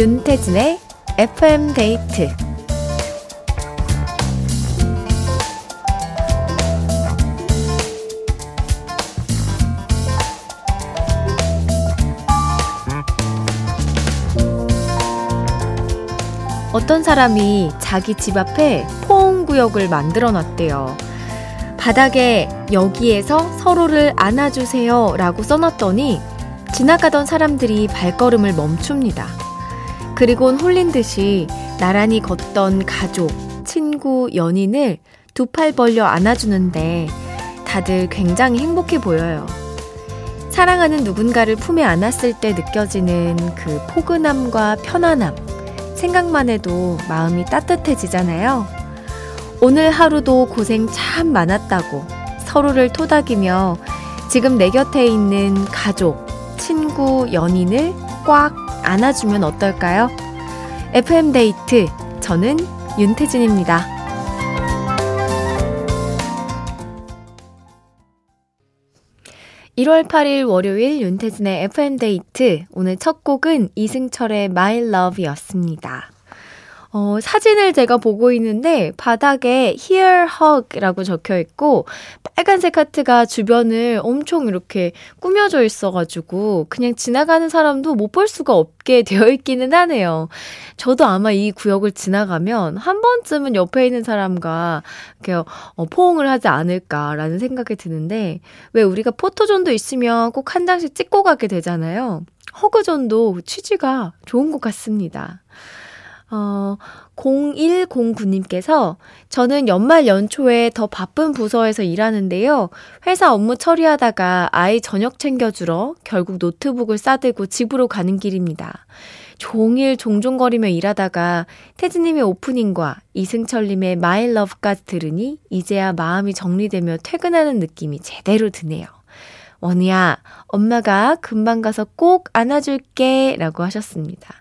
윤태진의 FM 데이트 어떤 사람이 자기 집 앞에 포옹구역을 만들어 놨대요. 바닥에 여기에서 서로를 안아주세요 라고 써놨더니 지나가던 사람들이 발걸음을 멈춥니다. 그리곤 홀린 듯이 나란히 걷던 가족, 친구, 연인을 두 팔 벌려 안아주는데 다들 굉장히 행복해 보여요. 사랑하는 누군가를 품에 안았을 때 느껴지는 그 포근함과 편안함, 생각만 해도 마음이 따뜻해지잖아요. 오늘 하루도 고생 참 많았다고 서로를 토닥이며 지금 내 곁에 있는 가족, 친구, 연인을 꽉 안아주면 어떨까요? FM데이트, 저는 윤태진입니다. 1월 8일 월요일 윤태진의 FM데이트. 오늘 첫 곡은 이승철의 My Love였습니다. 어, 사진을 제가 보고 있는데 바닥에 Here Hug라고 적혀 있고 빨간색 하트가 주변을 엄청 이렇게 꾸며져 있어가지고 그냥 지나가는 사람도 못 볼 수가 없게 되어 있기는 하네요. 저도 아마 이 구역을 지나가면 한 번쯤은 옆에 있는 사람과 이렇게 어, 포옹을 하지 않을까라는 생각이 드는데 왜 우리가 포토존도 있으면 꼭 한 장씩 찍고 가게 되잖아요. 허그존도 취지가 좋은 것 같습니다. 어, 0109님께서 저는 연말 연초에 더 바쁜 부서에서 일하는데요. 회사 업무 처리하다가 아이 저녁 챙겨주러 결국 노트북을 싸들고 집으로 가는 길입니다. 종일 종종거리며 일하다가 태진님의 오프닝과 이승철님의 My Love까지 들으니 이제야 마음이 정리되며 퇴근하는 느낌이 제대로 드네요. 원희야, 엄마가 금방 가서 꼭 안아줄게 라고 하셨습니다.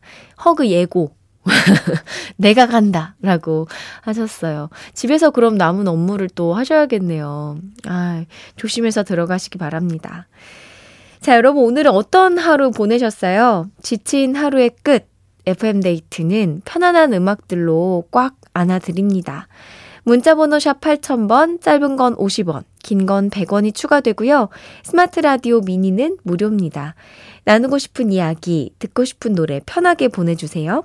허그 예고 내가 간다. 라고 하셨어요. 집에서 그럼 남은 업무를 또 하셔야겠네요. 아, 조심해서 들어가시기 바랍니다. 자, 여러분, 오늘은 어떤 하루 보내셨어요? 지친 하루의 끝. FM데이트는 편안한 음악들로 꽉 안아드립니다. 문자번호 샵 8000번, 짧은 건 50원, 긴 건 100원이 추가되고요. 스마트 라디오 미니는 무료입니다. 나누고 싶은 이야기, 듣고 싶은 노래 편하게 보내주세요.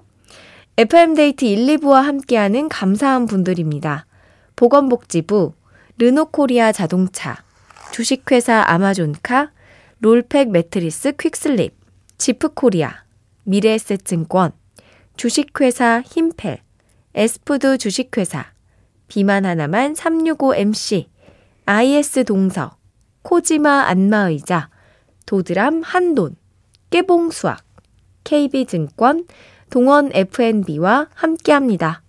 FM데이트 1, 2부와 함께하는 감사한 분들입니다. 보건복지부, 르노코리아 자동차, 주식회사 아마존카, 롤팩 매트리스 퀵슬립, 지프코리아, 미래에셋증권, 주식회사 힘펠, 에스푸드 주식회사, 비만 하나만 365MC, IS 동서, 코지마 안마의자, 도드람 한돈, 깨봉수학, KB증권, 동원 F&B와 함께합니다.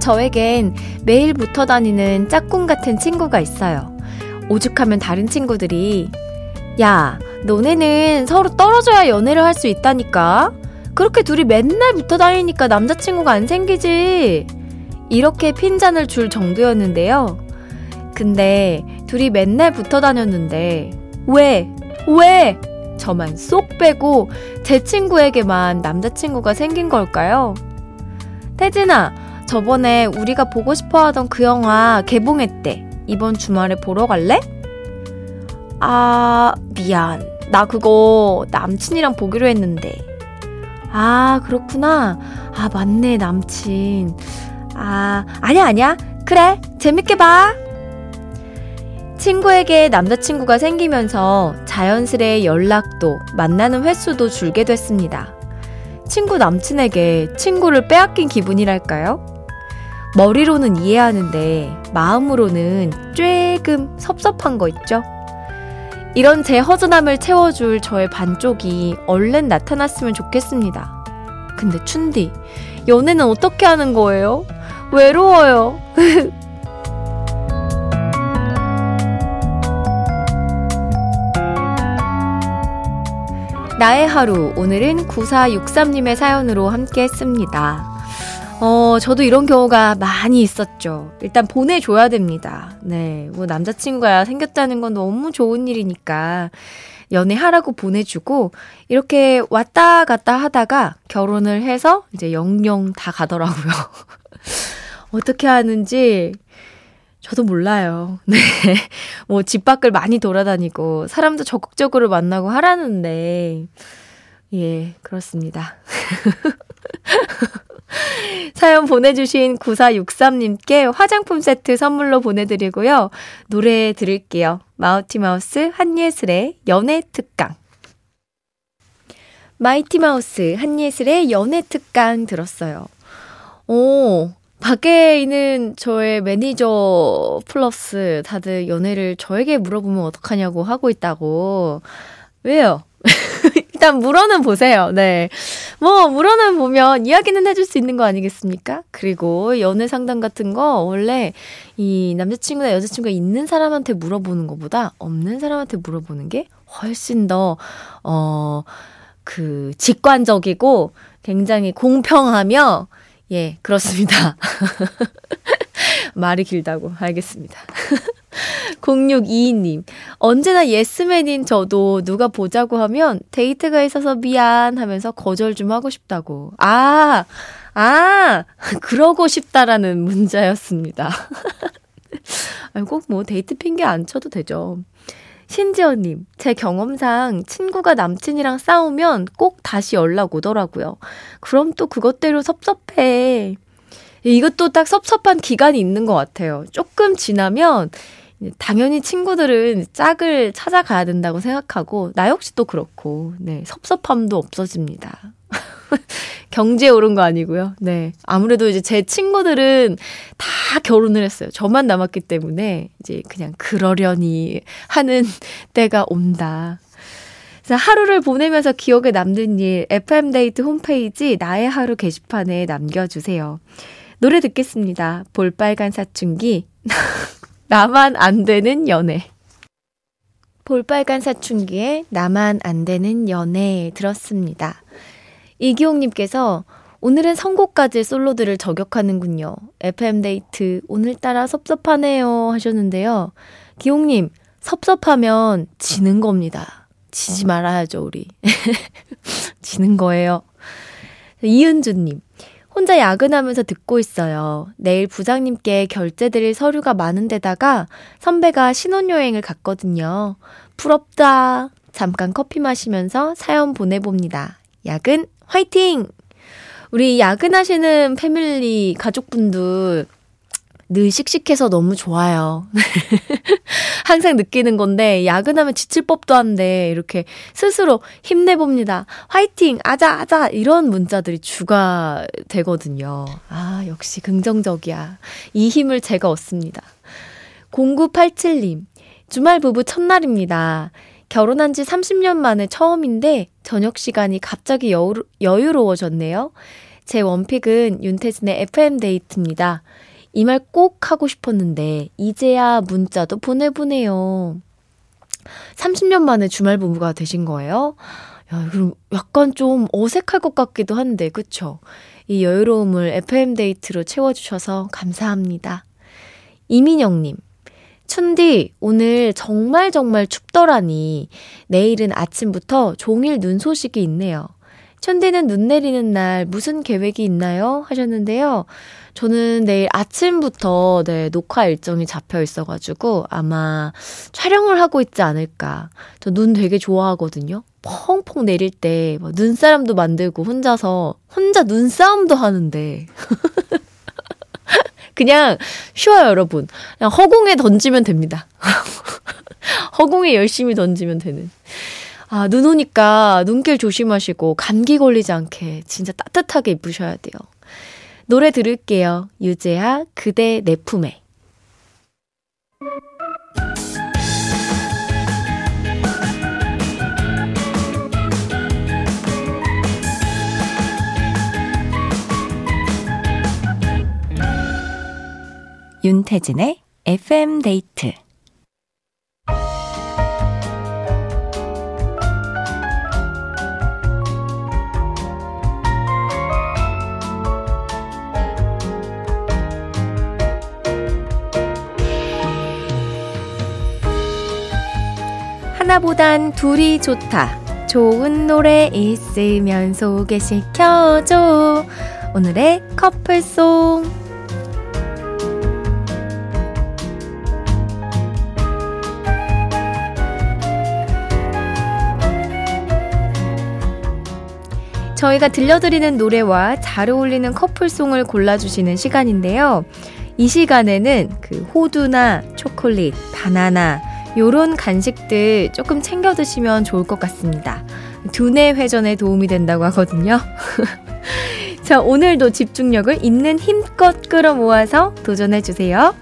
저에겐 매일 붙어 다니는 짝꿍 같은 친구가 있어요. 오죽하면 다른 친구들이 야, 너네는 서로 떨어져야 연애를 할 수 있다니까? 그렇게 둘이 맨날 붙어 다니니까 남자친구가 안 생기지. 이렇게 핀잔을 줄 정도였는데요. 근데 둘이 맨날 붙어 다녔는데, 왜? 왜? 저만 쏙 빼고 제 친구에게만 남자친구가 생긴 걸까요? 태진아, 저번에 우리가 보고 싶어 하던 그 영화 개봉했대. 이번 주말에 보러 갈래? 아, 미안. 나 그거 남친이랑 보기로 했는데. 아, 그렇구나. 아, 맞네, 남친. 아, 아니야, 아니야. 그래, 재밌게 봐. 친구에게 남자친구가 생기면서 자연스레 연락도, 만나는 횟수도 줄게 됐습니다. 친구 남친에게 친구를 빼앗긴 기분이랄까요? 머리로는 이해하는데 마음으로는 쬐금 섭섭한 거 있죠? 이런 제 허전함을 채워줄 저의 반쪽이 얼른 나타났으면 좋겠습니다. 근데 춘디, 연애는 어떻게 하는 거예요? 외로워요. 나의 하루, 오늘은 9463님의 사연으로 함께 했습니다. 어, 저도 이런 경우가 많이 있었죠. 일단 보내줘야 됩니다. 네. 뭐 남자친구야 생겼다는 건 너무 좋은 일이니까 연애하라고 보내주고 이렇게 왔다 갔다 하다가 결혼을 해서 이제 영영 다 가더라고요. 어떻게 하는지 저도 몰라요. 네. 뭐 집 밖을 많이 돌아다니고 사람도 적극적으로 만나고 하라는데 예, 그렇습니다. 사연 보내주신 9463님께 화장품 세트 선물로 보내드리고요. 노래 들을게요. 마이티마우스 한예슬의 연애 특강. 마이티마우스 한예슬의 연애 특강 들었어요. 오, 밖에 있는 저의 매니저 플러스 다들 연애를 저에게 물어보면 어떡하냐고 하고 있다고. 왜요? 일단 물어는 보세요. 네. 뭐, 물어는 보면 이야기는 해줄 수 있는 거 아니겠습니까? 그리고 연애 상담 같은 거 원래 이 남자친구나 여자친구가 있는 사람한테 물어보는 것보다 없는 사람한테 물어보는 게 훨씬 더, 어, 그, 직관적이고 굉장히 공평하며 예, 그렇습니다. 말이 길다고. 알겠습니다. 0622님. 언제나 예스맨인 저도 누가 보자고 하면 데이트가 있어서 미안 하면서 거절 좀 하고 싶다고. 아, 아, 그러고 싶다라는 문자였습니다. 꼭 뭐 데이트 핑계 안 쳐도 되죠. 신지연님, 제 경험상 친구가 남친이랑 싸우면 꼭 다시 연락 오더라고요. 그럼 또 그것대로 섭섭해. 이것도 딱 섭섭한 기간이 있는 것 같아요. 조금 지나면 당연히 친구들은 짝을 찾아가야 된다고 생각하고 나 역시 또 그렇고 네 섭섭함도 없어집니다. 경제 오른 거 아니고요. 네. 아무래도 이제 제 친구들은 다 결혼을 했어요. 저만 남았기 때문에 이제 그냥 그러려니 하는 때가 온다. 그래서 하루를 보내면서 기억에 남는 일 FM데이트 홈페이지 나의 하루 게시판에 남겨주세요. 노래 듣겠습니다. 볼빨간 사춘기. 나만 안 되는 연애. 볼빨간 사춘기에 나만 안 되는 연애 들었습니다. 이기홍님께서 오늘은 선곡까지 솔로들을 저격하는군요. FM데이트 오늘따라 섭섭하네요 하셨는데요. 기홍님, 섭섭하면 지는 겁니다. 지지 말아야죠, 우리. 지는 거예요. 이은주님, 혼자 야근하면서 듣고 있어요. 내일 부장님께 결제드릴 서류가 많은데다가 선배가 신혼여행을 갔거든요. 부럽다. 잠깐 커피 마시면서 사연 보내봅니다. 야근 화이팅! 우리 야근하시는 패밀리 가족분들 늘 씩씩해서 너무 좋아요. 항상 느끼는 건데, 야근하면 지칠 법도 한데, 이렇게 스스로 힘내봅니다. 화이팅! 아자, 아자! 이런 문자들이 주가 되거든요. 아, 역시 긍정적이야. 이 힘을 제가 얻습니다. 0987님, 주말 부부 첫날입니다. 결혼한 지 30년 만에 처음인데 저녁 시간이 갑자기 여유, 여유로워졌네요. 제 원픽은 윤태진의 FM 데이트입니다. 이 말 꼭 하고 싶었는데 이제야 문자도 보내보네요. 30년 만에 주말 부부가 되신 거예요? 야, 그럼 약간 좀 어색할 것 같기도 한데, 그쵸? 이 여유로움을 FM 데이트로 채워주셔서 감사합니다. 이민영님, 춘디, 오늘 정말 정말 춥더라니. 내일은 아침부터 종일 눈 소식이 있네요. 춘디는 눈 내리는 날 무슨 계획이 있나요? 하셨는데요. 저는 내일 아침부터 네, 녹화 일정이 잡혀 있어가지고 아마 촬영을 하고 있지 않을까. 저 눈 되게 좋아하거든요. 펑펑 내릴 때 눈사람도 만들고 혼자서 혼자 눈싸움도 하는데 그냥 쉬워요, 여러분. 그냥 허공에 던지면 됩니다. 허공에 열심히 던지면 되는. 아, 눈 오니까 눈길 조심하시고 감기 걸리지 않게 진짜 따뜻하게 입으셔야 돼요. 노래 들을게요. 유재하, 그대 내 품에. 윤태진의 FM 데이트 하나보단 둘이 좋다. 좋은 노래 있으면 소개시켜줘. 오늘의 커플송. 저희가 들려드리는 노래와 잘 어울리는 커플송을 골라주시는 시간인데요. 이 시간에는 그 호두나 초콜릿, 바나나, 요런 간식들 조금 챙겨 드시면 좋을 것 같습니다. 두뇌 회전에 도움이 된다고 하거든요. 자, 오늘도 집중력을 있는 힘껏 끌어모아서 도전해 주세요.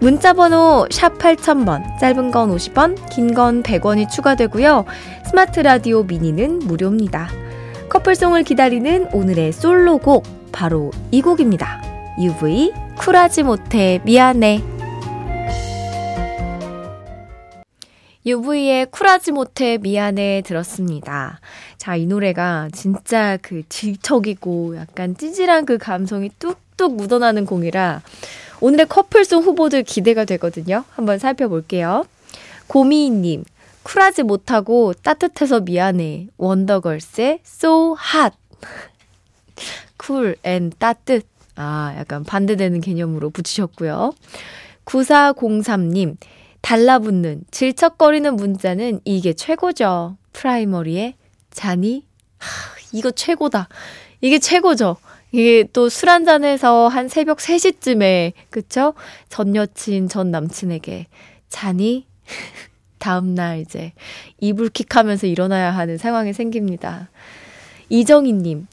문자 번호 샵 8000번, 짧은 건 50원, 긴 건 100원이 추가되고요. 스마트 라디오 미니는 무료입니다. 커플송을 기다리는 오늘의 솔로곡 바로 이 곡입니다. UV 쿨하지 못해 미안해. UV의 쿨하지 못해 미안해 들었습니다. 자, 이 노래가 진짜 그 질척이고 약간 찌질한 그 감성이 뚝뚝 묻어나는 곡이라 오늘의 커플송 후보들 기대가 되거든요. 한번 살펴볼게요. 고미희님, 쿨하지 못하고 따뜻해서 미안해. 원더걸스의 So Hot. cool and 따뜻. 아, 약간 반대되는 개념으로 붙이셨고요. 9403님, 달라붙는, 질척거리는 문자는 이게 최고죠. 프라이머리의 잔이? 하, 이거 최고다. 이게 최고죠. 이게 또 술 한잔해서 한 새벽 3시쯤에, 그쵸? 전 여친, 전 남친에게 잔이? 다음날 이제 이불킥 하면서 일어나야 하는 상황이 생깁니다. 이정희님,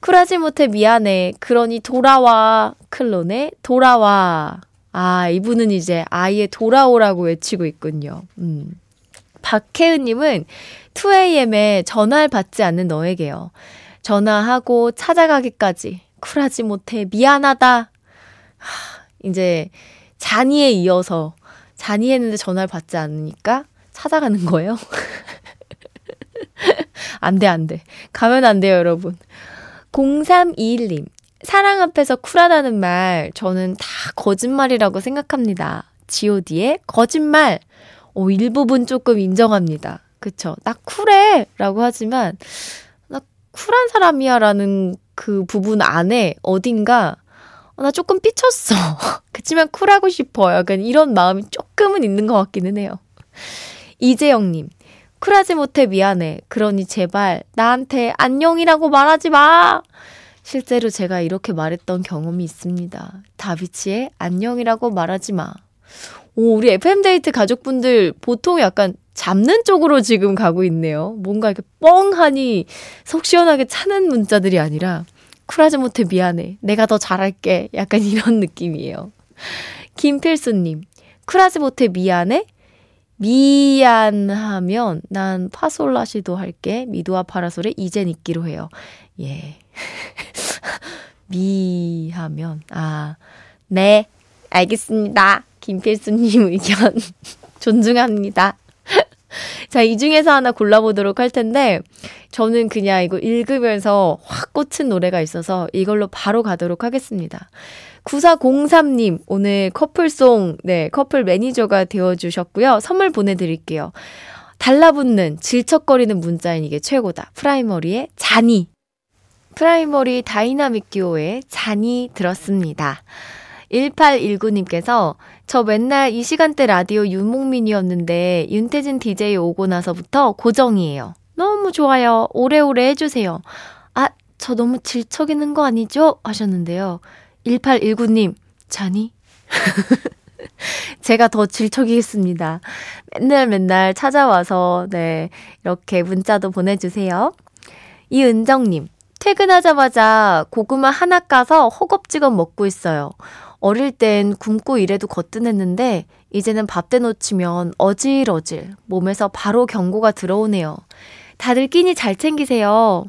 쿨하지 못해 미안해. 그러니 돌아와. 클론의 돌아와. 아, 이분은 이제 아이의 돌아오라고 외치고 있군요. 음. 박혜은님은 2AM에 전화를 받지 않는 너에게요. 전화하고 찾아가기까지 쿨하지 못해 미안하다. 하, 이제 잔이에 이어서 잔이했는데 전화를 받지 않으니까 찾아가는 거예요. 안 돼, 안 돼. 가면 안 돼요, 여러분. 0321님. 사랑 앞에서 쿨하다는 말, 저는 다 거짓말이라고 생각합니다. god의 거짓말. 어, 일부분 조금 인정합니다. 그쵸. 나 쿨해! 라고 하지만, 나 쿨한 사람이야 라는 그 부분 안에 어딘가 어, 나 조금 삐쳤어. 그치만 쿨하고 싶어. 약간 이런 마음이 조금은 있는 것 같기는 해요. 이재영님, 쿨하지 못해 미안해. 그러니 제발 나한테 안녕이라고 말하지 마. 실제로 제가 이렇게 말했던 경험이 있습니다. 다비치의 안녕이라고 말하지 마. 오, 우리 FM데이트 가족분들 보통 약간 잡는 쪽으로 지금 가고 있네요. 뭔가 이렇게 뻥하니 속 시원하게 차는 문자들이 아니라 쿨하지 못해 미안해. 내가 더 잘할게. 약간 이런 느낌이에요. 김필수님, 쿨하지 못해 미안해? 미안하면 난 파솔라시도 할게. 미도와 파라솔에 이젠 있기로 해요. 예. 미하면, 아, 네. 알겠습니다. 김필수님 의견 존중합니다. 자, 이 중에서 하나 골라보도록 할 텐데, 저는 그냥 이거 읽으면서 확 꽂힌 노래가 있어서 이걸로 바로 가도록 하겠습니다. 9403님, 오늘 커플송, 네, 커플 매니저가 되어주셨고요. 선물 보내드릴게요. 달라붙는, 질척거리는 문자인 이게 최고다. 프라이머리의 자니. 프라이머리 다이나믹 듀오의 자니 들었습니다. 1819님께서 저 맨날 이 시간대 라디오 유목민이었는데 윤태진 DJ 오고 나서부터 고정이에요. 너무 좋아요. 오래오래 해주세요. 아, 저 너무 질척이는 거 아니죠? 하셨는데요. 1819님, 자니? 제가 더 질척이겠습니다. 맨날 맨날 찾아와서, 네, 이렇게 문자도 보내주세요. 이은정님, 퇴근하자마자 고구마 하나 까서 허겁지겁 먹고 있어요. 어릴 땐 굶고 이래도 거뜬했는데 이제는 밥 대놓치면 어질어질 몸에서 바로 경고가 들어오네요. 다들 끼니 잘 챙기세요.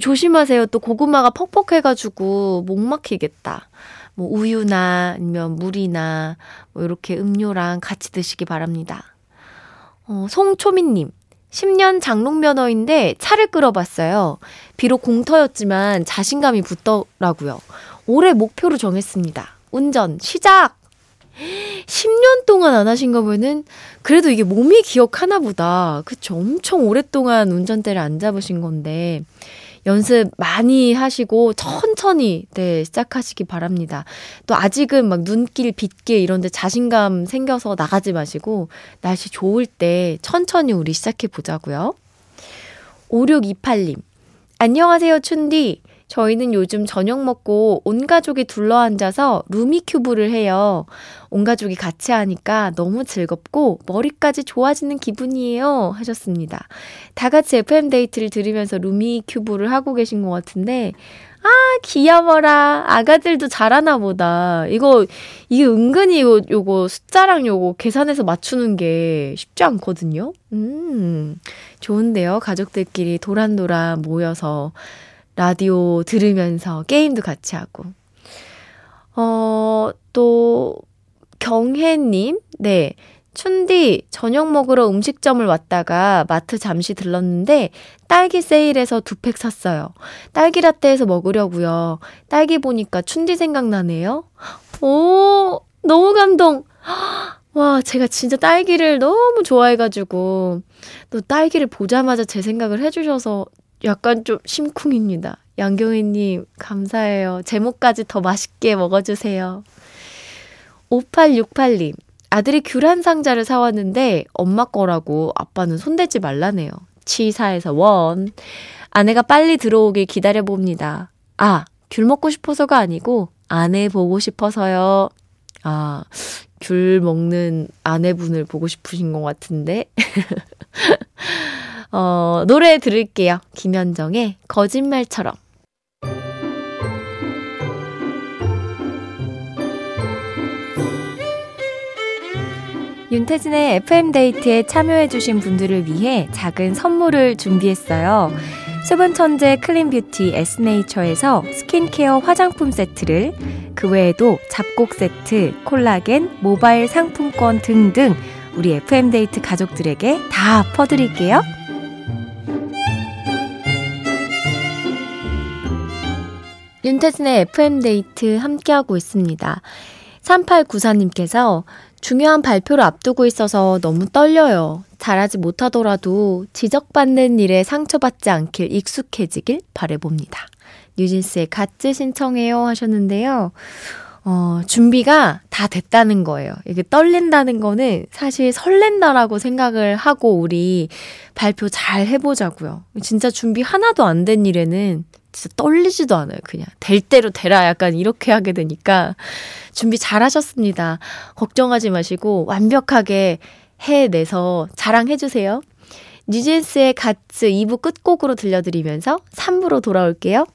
조심하세요. 또 고구마가 퍽퍽해가지고 목 막히겠다. 뭐 우유나 아니면 물이나 뭐 이렇게 음료랑 같이 드시기 바랍니다. 어, 송초민님. 10년 장롱면허인데 차를 끌어봤어요. 비록 공터였지만 자신감이 붙더라고요. 올해 목표로 정했습니다. 운전 시작! 10년 동안 안 하신 거면은 그래도 이게 몸이 기억하나 보다. 그쵸. 엄청 오랫동안 운전대를 안 잡으신 건데. 연습 많이 하시고 천천히 네, 시작하시기 바랍니다. 또 아직은 막 눈길, 빗길 이런 데 자신감 생겨서 나가지 마시고 날씨 좋을 때 천천히 우리 시작해 보자고요. 5628님. 안녕하세요, 춘디. 저희는 요즘 저녁 먹고 온 가족이 둘러앉아서 루미큐브를 해요. 온 가족이 같이 하니까 너무 즐겁고 머리까지 좋아지는 기분이에요. 하셨습니다. 다 같이 FM데이트를 들으면서 루미큐브를 하고 계신 것 같은데, 아, 귀여워라. 아가들도 잘하나 보다. 이거, 이게 은근히 이거, 요거 숫자랑 요거 계산해서 맞추는 게 쉽지 않거든요? 음, 좋은데요. 가족들끼리 도란도란 모여서 라디오 들으면서 게임도 같이 하고. 어, 또, 경혜님, 네. 춘디, 저녁 먹으러 음식점을 왔다가 마트 잠시 들렀는데 딸기 세일해서 두 팩 샀어요. 딸기 라떼에서 먹으려고요. 딸기 보니까 춘디 생각나네요. 오, 너무 감동. 와, 제가 진짜 딸기를 너무 좋아해가지고, 또 딸기를 보자마자 제 생각을 해주셔서 약간 좀 심쿵입니다. 양경희님, 감사해요. 제목까지 더 맛있게 먹어주세요. 5868님, 아들이 귤한 상자를 사왔는데 엄마 거라고 아빠는 손대지 말라네요. 치사해서 원. 아내가 빨리 들어오길 기다려봅니다. 아, 귤 먹고 싶어서가 아니고 아내 보고 싶어서요. 아, 귤 먹는 아내분을 보고 싶으신 것 같은데. 어, 노래 들을게요. 김현정의 거짓말처럼. 윤태진의 FM데이트에 참여해주신 분들을 위해 작은 선물을 준비했어요. 수분 천재 클린뷰티 에스네이처에서 스킨케어 화장품 세트를 그 외에도 잡곡 세트, 콜라겐, 모바일 상품권 등등 우리 FM데이트 가족들에게 다 퍼드릴게요. 윤태진의 FM데이트 함께하고 있습니다. 3894님께서 중요한 발표를 앞두고 있어서 너무 떨려요. 잘하지 못하더라도 지적받는 일에 상처받지 않길 익숙해지길 바래봅니다. 뉴진스의 갓즈 신청해요 하셨는데요. 어, 준비가 다 됐다는 거예요. 이게 떨린다는 거는 사실 설렌다라고 생각을 하고 우리 발표 잘 해보자고요. 진짜 준비 하나도 안 된 일에는 진짜 떨리지도 않아요. 그냥 될 대로 되라 약간 이렇게 하게 되니까 준비 잘 하셨습니다. 걱정하지 마시고 완벽하게 해내서 자랑해 주세요. 뉴진스의 갓즈 2부 끝곡으로 들려드리면서 3부로 돌아올게요.